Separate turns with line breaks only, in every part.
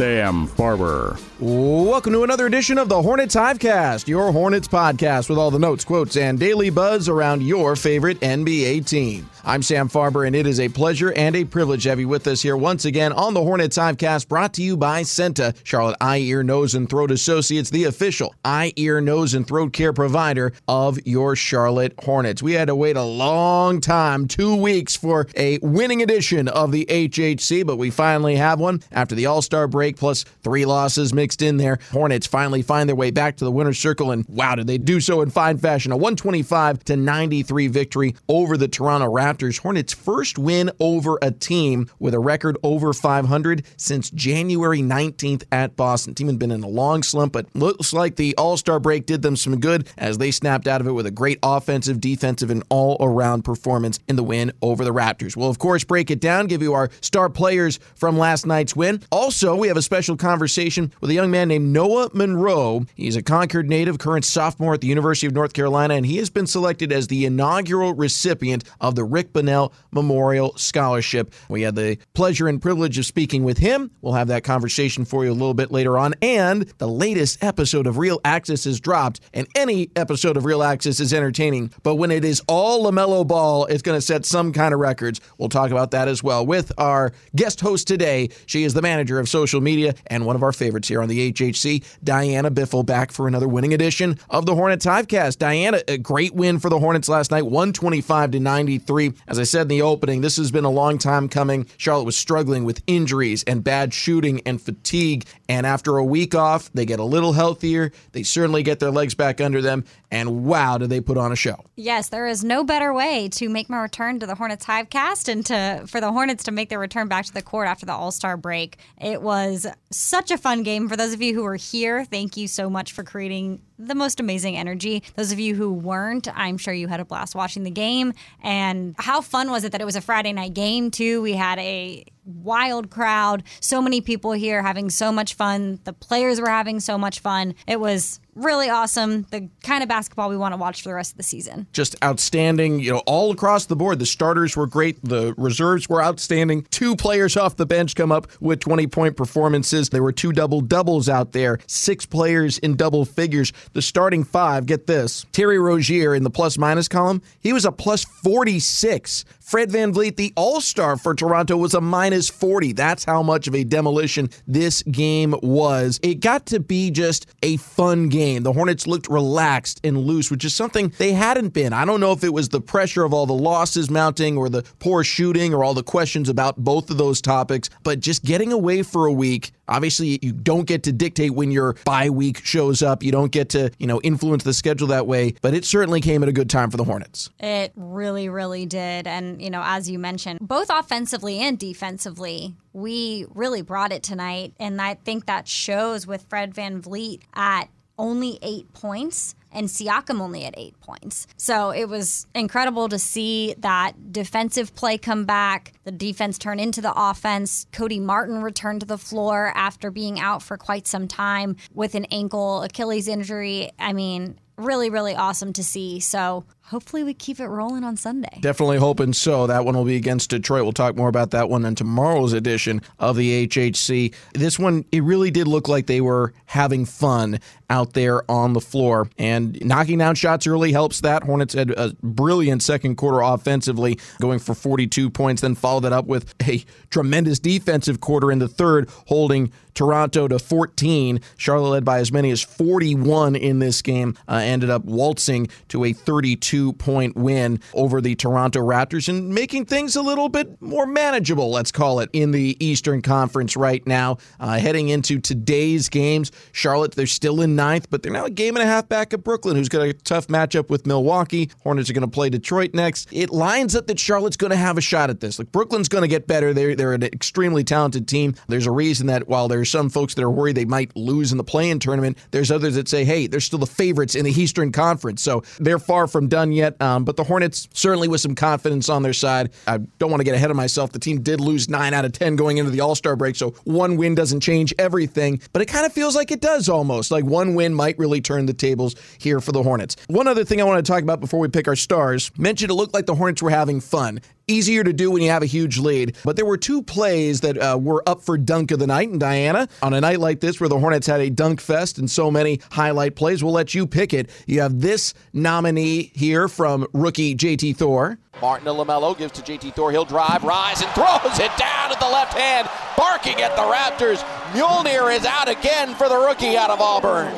Sam Farber.
Welcome to another edition of the Hornets Hivecast, your Hornets podcast with all the notes, quotes, and daily buzz around your favorite NBA team. I'm Sam Farber, and it is a pleasure and a privilege to have you with us here once again on the Hornets Hivecast, brought to you by CEENTA, Charlotte Eye, Ear, Nose, and Throat Associates, the official eye, ear, nose, and throat care provider of your Charlotte Hornets. We had to wait a long time, two weeks, for a winning edition of the HHC, but we finally have one after the All Star break, plus three losses mixed in there. Hornets finally find their way back to the winner's circle, and wow, did they do so in fine fashion. A 125 to 93 victory over the Toronto Raptors. Hornets' first win over a team with a record over 500 since January 19th at Boston. Team had been in a long slump, but looks like the All Star break did them some good as they snapped out of it with a great offensive, defensive, and all around performance in the win over the Raptors. We'll, of course, break it down, give you our star players from last night's win. Also, we have a special conversation with a young man named Noah Monroe. He's a Concord native, current sophomore at the University of North Carolina, and he has been selected as the inaugural recipient of the Rick Bonnell Memorial Scholarship. We had the pleasure and privilege of speaking with him. We'll have that conversation for you a little bit later on. And the latest episode of Real Access is dropped, and any episode of Real Access is entertaining. But when it is all LaMelo Ball, it's going to set some kind of records. We'll talk about that as well with our guest host today. She is the manager of social media and one of our favorites here on the HHC, Diana Biffle, back for another winning edition of the Hornets Hivecast. Diana, a great win for the Hornets last night, 125 to 93. As I said in the opening, this has been a long time coming. Charlotte was struggling with injuries and bad shooting and fatigue. And after a week off, they get a little healthier. They certainly get their legs back under them. And wow, did they put on a show.
Yes, there is no better way to make my return to the Hornets Hivecast and to for the Hornets to make their return back to the court after the All Star break. It was such a fun game. For those of you who were here, thank you so much for creating the most amazing energy. Those of you who weren't, I'm sure you had a blast watching the game. And how fun was it that it was a Friday night game, too? We had a wild crowd, so many people here having so much fun. The players were having so much fun. It was really awesome. The kind of basketball we want to watch for the rest of the season.
Just outstanding, you know, all across the board. The starters were great, the reserves were outstanding. Two players off the bench come up with 20 point performances. There were two double doubles out there, six players in double figures. The starting five, get this Terry Rozier in the plus minus column, he was a plus 46. Fred VanVleet, the all star for Toronto, was a minus 40. That's how much of a demolition this game was. It got to be just a fun game. The Hornets looked relaxed and loose, which is something they hadn't been. I don't know if it was the pressure of all the losses mounting or the poor shooting or all the questions about both of those topics, but just getting away for a week. Obviously, you don't get to dictate when your bye week shows up. You don't get to, you know, influence the schedule that way, but it certainly came at a good time for the Hornets.
It really, really did. And, you know, as you mentioned, both offensively and defensively, we really brought it tonight. And I think that shows with Fred VanVleet at only eight points and Siakam only at eight points. So it was incredible to see that defensive play come back, the defense turn into the offense. Cody Martin returned to the floor after being out for quite some time with an ankle Achilles injury. I mean, really, really awesome to see. So hopefully we keep it rolling on Sunday.
Definitely hoping so. That one will be against Detroit. We'll talk more about that one in tomorrow's edition of the HHC. This one, it really did look like they were having fun out there on the floor. And knocking down shots early helps that. Hornets had a brilliant second quarter offensively, going for 42 points, then followed that up with a tremendous defensive quarter in the third, holding Toronto to 14. Charlotte led by as many as 41 in this game, uh, ended up waltzing to a 32 point win over the Toronto Raptors and making things a little bit more manageable, let's call it, in the Eastern Conference right now. Uh, heading into today's games, Charlotte, they're still in ninth, but they're now a game and a half back of Brooklyn, who's got a tough matchup with Milwaukee. Hornets are going to play Detroit next. It lines up that Charlotte's going to have a shot at this. Like Brooklyn's going to get better. They're, they're an extremely talented team. There's a reason that while there's some folks that are worried they might lose in the play-in tournament, there's others that say, hey, they're still the favorites in the Eastern Conference. So they're far from done done yet, um, but the Hornets certainly with some confidence on their side. I don't want to get ahead of myself. The team did lose nine out of 10 going into the All Star break, so one win doesn't change everything, but it kind of feels like it does almost. Like one win might really turn the tables here for the Hornets. One other thing I want to talk about before we pick our stars mentioned it looked like the Hornets were having fun easier to do when you have a huge lead. But there were two plays that uh, were up for dunk of the night. And Diana, on a night like this where the Hornets had a dunk fest and so many highlight plays, we'll let you pick it. You have this nominee here from rookie JT Thor.
Martin to LaMelo gives to JT Thor. He'll drive, rise, and throws it down at the left hand, barking at the Raptors. Mjolnir is out again for the rookie out of Auburn.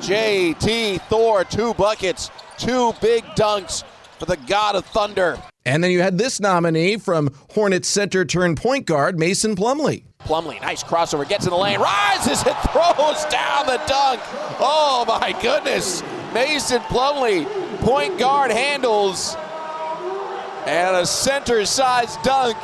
JT Thor, two buckets, two big dunks for the God of Thunder.
And then you had this nominee from Hornets center turned point guard, Mason Plumlee.
Plumlee, nice crossover, gets in the lane, rises and throws down the dunk. Oh my goodness. Mason Plumlee, point guard handles, and a center size dunk.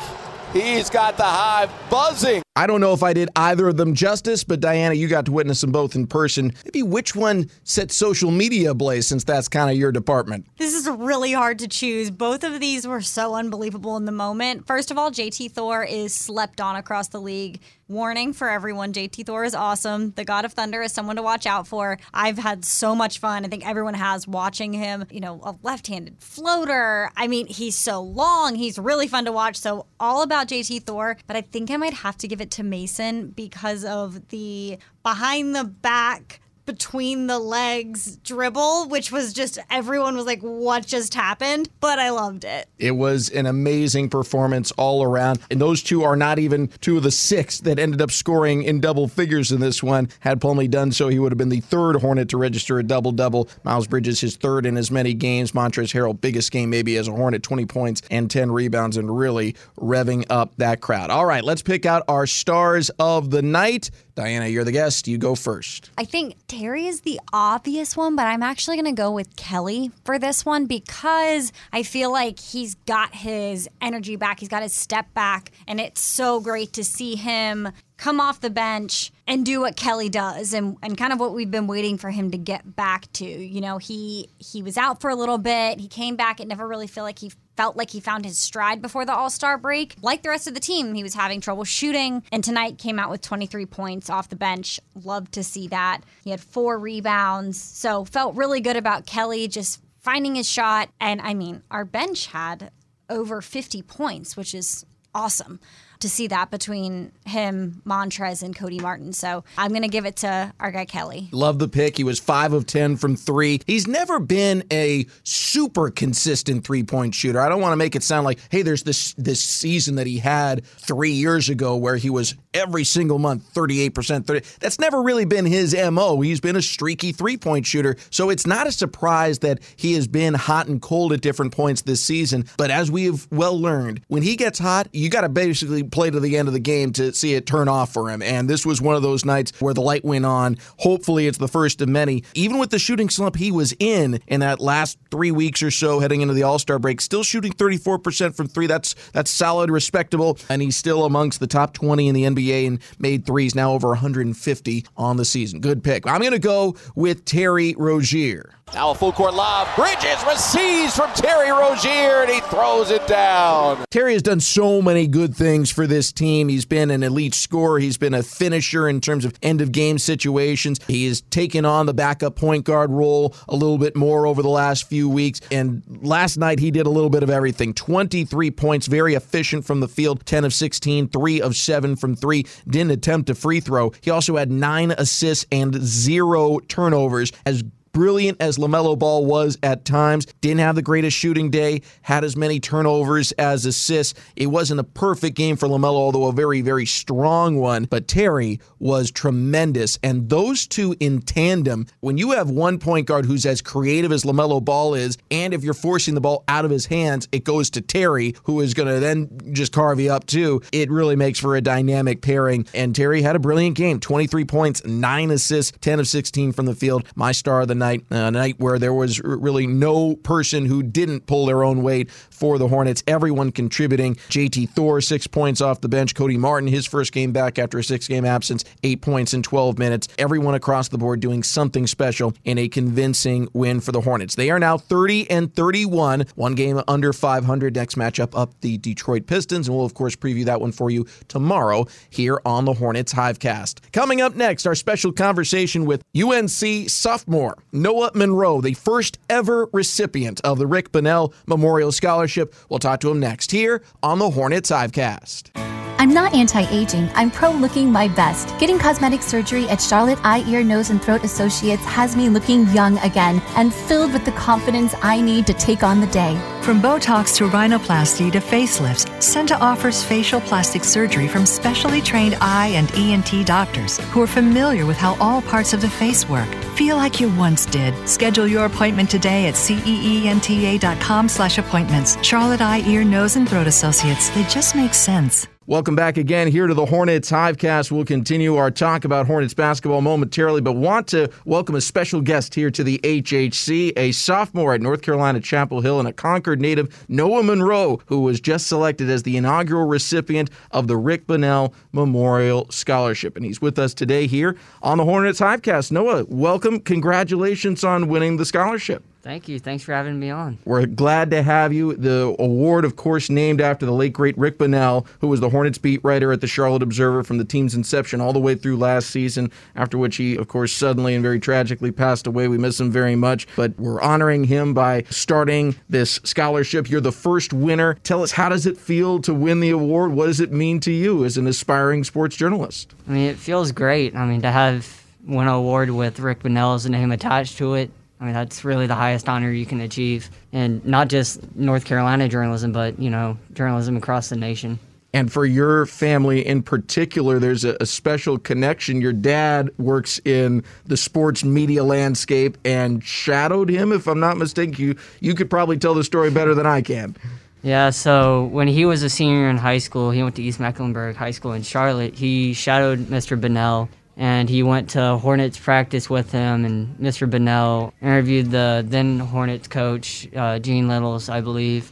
He's got the hive buzzing.
I don't know if I did either of them justice, but Diana, you got to witness them both in person. Maybe which one set social media ablaze since that's kind of your department?
This is really hard to choose. Both of these were so unbelievable in the moment. First of all, JT Thor is slept on across the league. Warning for everyone JT Thor is awesome. The God of Thunder is someone to watch out for. I've had so much fun. I think everyone has watching him. You know, a left handed floater. I mean, he's so long. He's really fun to watch. So, all about JT Thor. But I think I might have to give it to Mason because of the behind the back between the legs dribble, which was just everyone was like, what just happened? But I loved it.
It was an amazing performance all around. And those two are not even two of the six that ended up scoring in double figures in this one. Had Plumlee done so, he would have been the third Hornet to register a double double. Miles Bridges, his third in as many games. Montrezl Harrell, biggest game maybe as a Hornet, 20 points and 10 rebounds, and really revving up that crowd. All right, let's pick out our stars of the night. Diana, you're the guest. You go first.
I think Terry is the obvious one, but I'm actually going to go with Kelly for this one because I feel like he's got his energy back. He's got his step back. And it's so great to see him come off the bench and do what Kelly does and, and kind of what we've been waiting for him to get back to. You know, he he was out for a little bit. He came back. It never really felt like he felt like he found his stride before the All Star break. Like the rest of the team, he was having trouble shooting, and tonight came out with 23 points off the bench. Loved to see that. He had four rebounds, so felt really good about Kelly just finding his shot. And I mean, our bench had over 50 points, which is awesome to see that between him, Montrez, and Cody Martin. So I'm going to give it to our guy Kelly.
Love the pick. He was five of 10 from three. He's never been a super consistent three point shooter. I don't want to make it sound like, hey, there's this, this season that he had three years ago where he was every single month 38%. 30. That's never really been his MO. He's been a streaky three point shooter. So it's not a surprise that he has been hot and cold at different points this season. But as we have well learned, when he gets hot, you got to basically play to the end of the game to see it turn off for him. And this was one of those nights where the light went on. Hopefully, it's the first of many. Even with the shooting slump he was in in that last three weeks or so heading into the All Star break, still shooting 34% from three. That's that's solid, respectable, and he's still amongst the top 20 in the NBA and made threes now over 150 on the season. Good pick. I'm going to go with Terry Rozier.
Now a full court lob. Bridges receives from Terry Rozier and he throws it down.
Terry has done so many good things for this team. He's been an elite scorer. He's been a finisher in terms of end of game situations. He has taken on the backup point guard role a little bit more over the last few weeks. And last night he did a little bit of everything 23 points, very efficient from the field, 10 of 16, 3 of 7 from 3. Didn't attempt a free throw. He also had 9 assists and 0 turnovers as brilliant as LaMelo Ball was at times, didn't have the greatest shooting day, had as many turnovers as assists. It wasn't a perfect game for LaMelo, although a very, very strong one. But Terry was tremendous. And those two in tandem, when you have one point guard who's as creative as LaMelo Ball is, and if you're forcing the ball out of his hands, it goes to Terry, who is going to then just carve you up too. It really makes for a dynamic pairing. And Terry had a brilliant game 23 points, 9 assists, 10 of 16 from the field. My star of the night night, uh, a night where there was really no person who didn't pull their own weight for the Hornets. Everyone contributing. JT Thor, six points off the bench. Cody Martin, his first game back after a six game absence, eight points in 12 minutes. Everyone across the board doing something special in a convincing win for the Hornets. They are now 30 and 31, one game under 500. Next matchup up the Detroit Pistons, and we'll, of course, preview that one for you tomorrow here on the Hornets Hivecast. Coming up next, our special conversation with UNC sophomore Noah Monroe, the first ever recipient of the Rick Bonnell Memorial Scholarship. We'll talk to him next here on the Hornets Hivecast.
I'm not anti aging, I'm pro looking my best. Getting cosmetic surgery at Charlotte Eye, Ear, Nose, and Throat Associates has me looking young again and filled with the confidence I need to take on the day.
From Botox to rhinoplasty to facelifts, CEENTA offers facial plastic surgery from specially trained eye and ENT doctors who are familiar with how all parts of the face work. Feel like you once did. Schedule your appointment today at ceenta.com slash appointments. Charlotte Eye, Ear, Nose, and Throat Associates. They just make sense.
Welcome back again here to the Hornets Hivecast. We'll continue our talk about Hornets basketball momentarily, but want to welcome a special guest here to the HHC, a sophomore at North Carolina Chapel Hill and a Concord native, Noah Monroe, who was just selected as the inaugural recipient of the Rick Bonnell Memorial Scholarship. And he's with us today here on the Hornets Hivecast. Noah, welcome. Congratulations on winning the scholarship.
Thank you. Thanks for having me on.
We're glad to have you. The award, of course, named after the late, great Rick Bonnell, who was the Hornets beat writer at the Charlotte Observer from the team's inception all the way through last season, after which he, of course, suddenly and very tragically passed away. We miss him very much, but we're honoring him by starting this scholarship. You're the first winner. Tell us, how does it feel to win the award? What does it mean to you as an aspiring sports journalist?
I mean, it feels great. I mean, to have won an award with Rick Bonnell's name attached to it, I mean, that's really the highest honor you can achieve. And not just North Carolina journalism, but, you know, journalism across the nation.
And for your family in particular, there's a, a, special connection. Your dad works in the sports media landscape and shadowed him, if I'm not mistaken. You, you could probably tell the story better than I can.
Yeah, so when he was a senior in high school, he went to East Mecklenburg High School in Charlotte. He shadowed Mr. Bonnell and he went to Hornets practice with him. And Mr. Bonnell interviewed the then Hornets coach, uh, Gene Littles, I believe,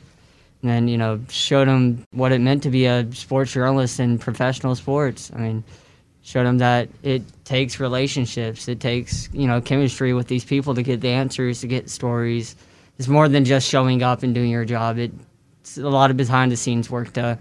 and then you know showed him what it meant to be a sports journalist in professional sports. I mean, showed him that it takes relationships, it takes you know chemistry with these people to get the answers, to get stories. It's more than just showing up and doing your job. It's a lot of behind the scenes work to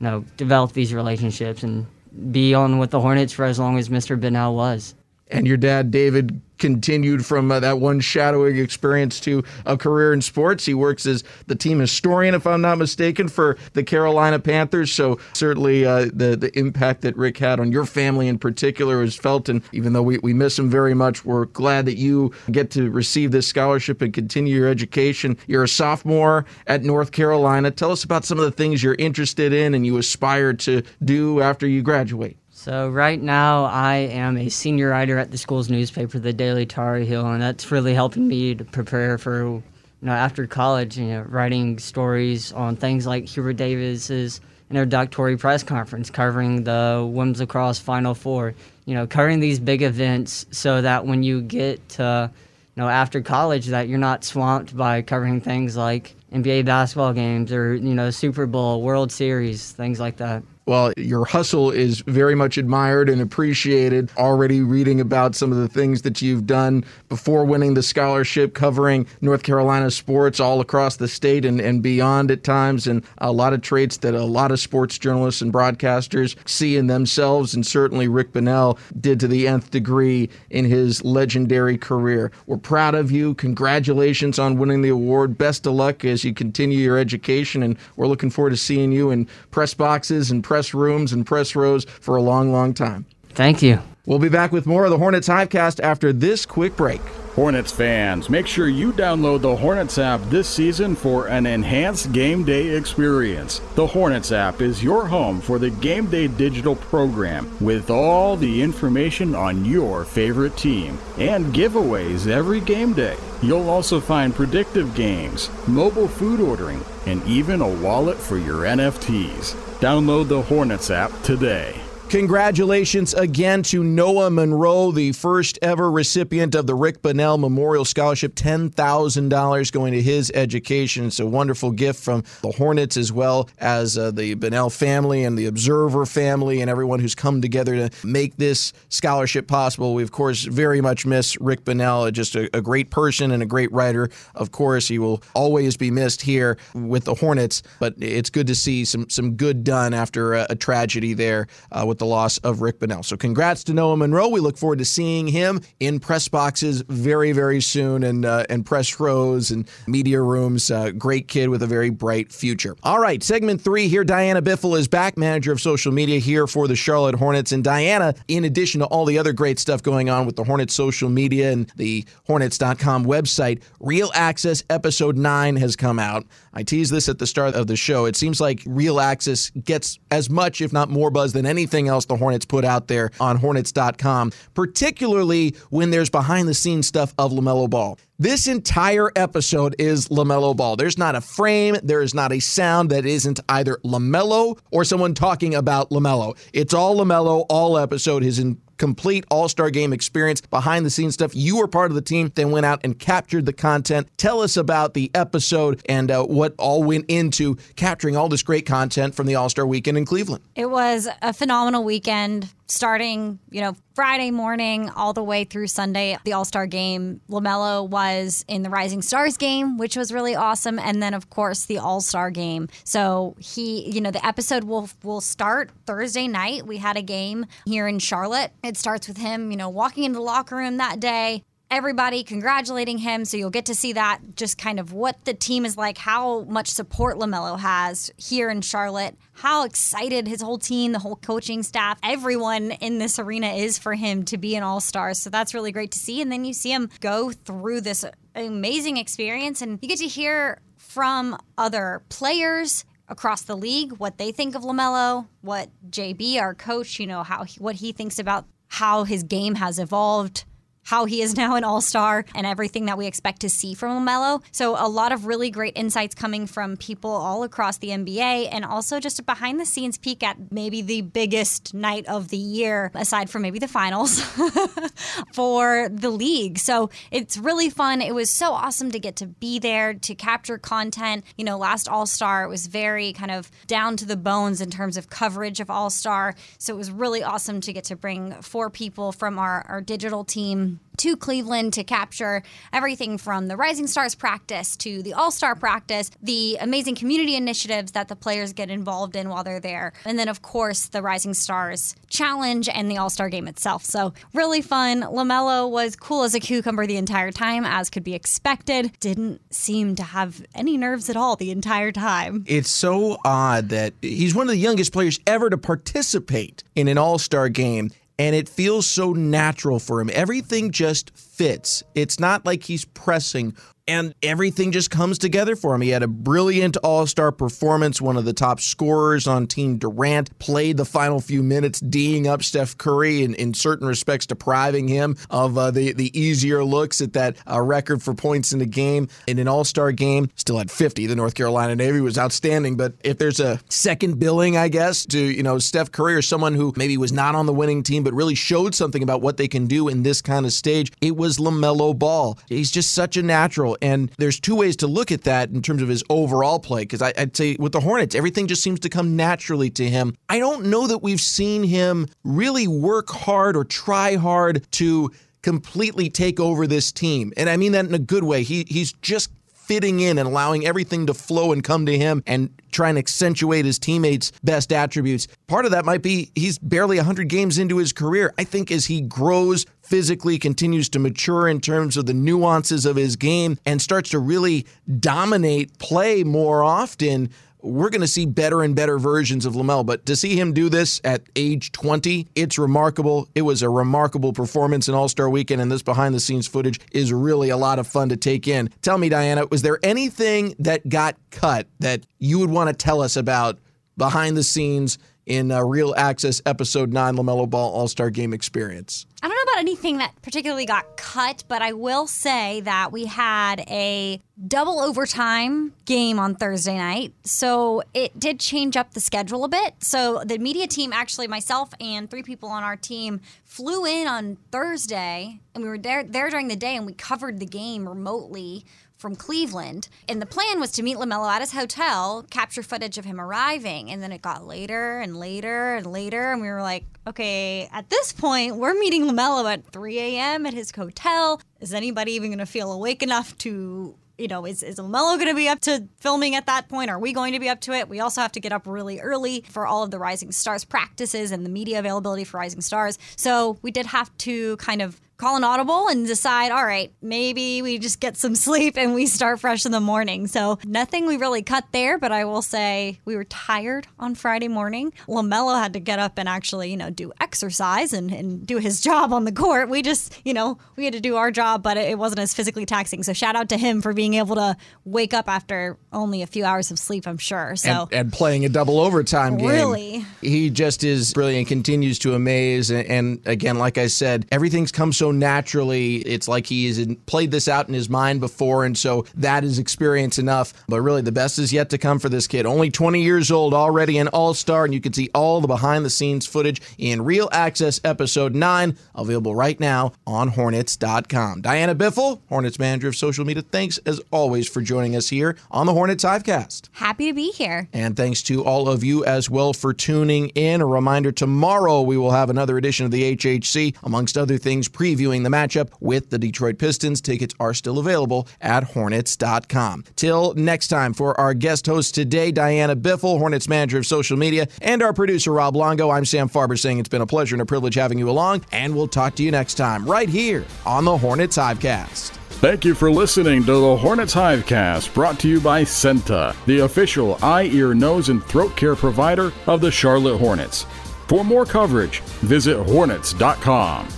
you know develop these relationships and be on with the Hornets for as long as Mr. Bonnell was.
And your dad, David, continued from uh, that one shadowing experience to a career in sports. He works as the team historian, if I'm not mistaken, for the Carolina Panthers. So certainly uh, the the impact that Rick had on your family in particular is felt. And even though we, we miss him very much, we're glad that you get to receive this scholarship and continue your education. You're a sophomore at North Carolina. Tell us about some of the things you're interested in and you aspire to do after you graduate.
So right now I am a senior writer at the school's newspaper, the Daily Tar Heel, and that's really helping me to prepare for you know after college, you know, writing stories on things like Hubert Davis's introductory press conference covering the women's lacrosse Final Four. You know, covering these big events so that when you get to you know after college, that you're not swamped by covering things like NBA basketball games or you know Super Bowl, World Series, things like that.
Well, your hustle is very much admired and appreciated. Already reading about some of the things that you've done before winning the scholarship, covering North Carolina sports all across the state and, and beyond at times, and a lot of traits that a lot of sports journalists and broadcasters see in themselves, and certainly Rick Bonnell did to the nth degree in his legendary career. We're proud of you. Congratulations on winning the award. Best of luck as you continue your education, and we're looking forward to seeing you in press boxes and press press rooms and press rows for a long, long time.
Thank you.
We'll be back with more of the Hornets Hivecast after this quick break.
Hornets fans, make sure you download the Hornets app this season for an enhanced game day experience. The Hornets app is your home for the game day digital program with all the information on your favorite team and giveaways every game day. You'll also find predictive games, mobile food ordering, and even a wallet for your NFTs. Download the Hornets app today.
Congratulations again to Noah Monroe, the first ever recipient of the Rick Bonnell Memorial Scholarship. $10,000 going to his education. It's a wonderful gift from the Hornets as well as uh, the Bonnell family and the Observer family and everyone who's come together to make this scholarship possible. We, of course, very much miss Rick Bonnell, just a, a great person and a great writer. Of course, he will always be missed here with the Hornets, but it's good to see some, some good done after a, a tragedy there uh, with the loss of Rick Bonnell. So congrats to Noah Monroe. We look forward to seeing him in press boxes very, very soon and, uh, and press rows and media rooms. Uh, great kid with a very bright future. All right, segment three here. Diana Biffle is back, manager of social media here for the Charlotte Hornets. And Diana, in addition to all the other great stuff going on with the Hornets social media and the Hornets.com website, Real Access episode nine has come out. I teased this at the start of the show. It seems like Real Access gets as much, if not more, buzz than anything else the Hornets put out there on Hornets.com, particularly when there's behind the scenes stuff of LaMelo Ball. This entire episode is LaMelo Ball. There's not a frame, there is not a sound that isn't either LaMelo or someone talking about LaMelo. It's all LaMelo, all episode. His in- complete All Star game experience, behind the scenes stuff. You were part of the team that went out and captured the content. Tell us about the episode and uh, what all went into capturing all this great content from the All Star weekend in Cleveland.
It was a phenomenal weekend starting, you know, Friday morning all the way through Sunday, the All Star game. LaMelo was in the Rising Stars game, which was really awesome. And then, of course, the All Star game. So he, you know, the episode will, will start Thursday night. We had a game here in Charlotte. It starts with him, you know, walking into the locker room that day, everybody congratulating him. So you'll get to see that just kind of what the team is like, how much support LaMelo has here in Charlotte, how excited his whole team, the whole coaching staff, everyone in this arena is for him to be an all star. So that's really great to see. And then you see him go through this amazing experience and you get to hear from other players across the league what they think of LaMelo, what JB, our coach, you know, how what he thinks about how his game has evolved how he is now an all star and everything that we expect to see from LaMelo. So, a lot of really great insights coming from people all across the NBA and also just a behind the scenes peek at maybe the biggest night of the year, aside from maybe the finals, for the league. So, it's really fun. It was so awesome to get to be there to capture content. You know, last All Star, it was very kind of down to the bones in terms of coverage of All Star. So, it was really awesome to get to bring four people from our, our digital team to Cleveland to capture everything from the Rising Stars practice to the All Star practice, the amazing community initiatives that the players get involved in while they're there, and then, of course, the Rising Stars challenge and the All Star game itself. So, really fun. LaMelo was cool as a cucumber the entire time, as could be expected. Didn't seem to have any nerves at all the entire time.
It's so odd that he's one of the youngest players ever to participate in an All Star game and it feels so natural for him. Everything just fits. It's not like he's pressing and everything just comes together for him. He had a brilliant all star performance, one of the top scorers on Team Durant, played the final few minutes, D'ing up Steph Curry and in certain respects depriving him of uh, the, the easier looks at that uh, record for points in the game. In an all star game, still had 50. The North Carolina Navy was outstanding, but if there's a second billing, I guess, to, you know, Steph Curry or someone who maybe was not on the winning team, but really showed something about what they can do in this kind of stage, it was LaMelo Ball. He's just such a natural. And there's two ways to look at that in terms of his overall play. Because I'd say with the Hornets, everything just seems to come naturally to him. I don't know that we've seen him really work hard or try hard to completely take over this team. And I mean that in a good way. He he's just fitting in and allowing everything to flow and come to him and try and accentuate his teammates' best attributes. Part of that might be he's barely 100 games into his career. I think as he grows physically, continues to mature in terms of the nuances of his game, and starts to really dominate play more often, we're going to see better and better versions of LaMelo. But to see him do this at age 20, it's remarkable. It was a remarkable performance in All Star Weekend, and this behind the scenes footage is really a lot of fun to take in. Tell me, Diana, was there anything that got cut that you would want to tell us about behind the scenes in uh, Real Access Episode 9 LaMelo Ball All Star Game Experience?
I don't anything that particularly got cut, but I will say that we had a double overtime game on Thursday night. So it did change up the schedule a bit. So the media team, actually, myself and three people on our team, flew in on Thursday and we were there, there during the day and we covered the game remotely from Cleveland. And the plan was to meet LaMelo at his hotel, capture footage of him arriving. And then it got later and later and later. And we were like, okay, at this point, we're meeting LaMelo at 3 a.m. at his hotel. Is anybody even going to feel awake enough to you know, is, is LaMelo going to be up to filming at that point? Are we going to be up to it? We also have to get up really early for all of the Rising Stars practices and the media availability for Rising Stars. So we did have to kind of call an audible and decide, all right, maybe we just get some sleep and we start fresh in the morning. So nothing we really cut there, but I will say we were tired on Friday morning. LaMelo had to get up and actually, you know, do exercise and, and do his job on the court. We just, you know, we had to do our job, but it, wasn't as physically taxing. So shout out to him for being able to wake up after only a few hours of sleep, I'm sure. So
and, and playing a double overtime game.
Really?
He just is brilliant, continues to amaze. And, and again, like I said, everything's come so naturally. It's like he has played this out in his mind before, and so that is experience enough. But really, the best is yet to come for this kid. Only 20 years old, already an all star, and you can see all the behind the scenes footage in Real Access Episode 9, available right now on Hornets.com. Diana Biffle, Hornets manager of social media, thanks as always for joining us here on the Hornets Hivecast.
Happy to be here.
And thanks to all of you as well for tuning in. A reminder tomorrow we will have another edition of the HHC, amongst other things, preview previewing the matchup with the Detroit Pistons. Tickets are still available at Hornets.com. Till next time, for our guest host today, Diana Biffle, Hornets manager of social media, and our producer, Rob Longo, I'm Sam Farber saying it's been a pleasure and a privilege having you along, and we'll talk to you next time right here on the Hornets Hivecast.
Thank you for listening to the Hornets Hivecast, brought to you by CEENTA, the official eye, ear, nose, and throat care provider of the Charlotte Hornets. For more coverage, visit hornets.com.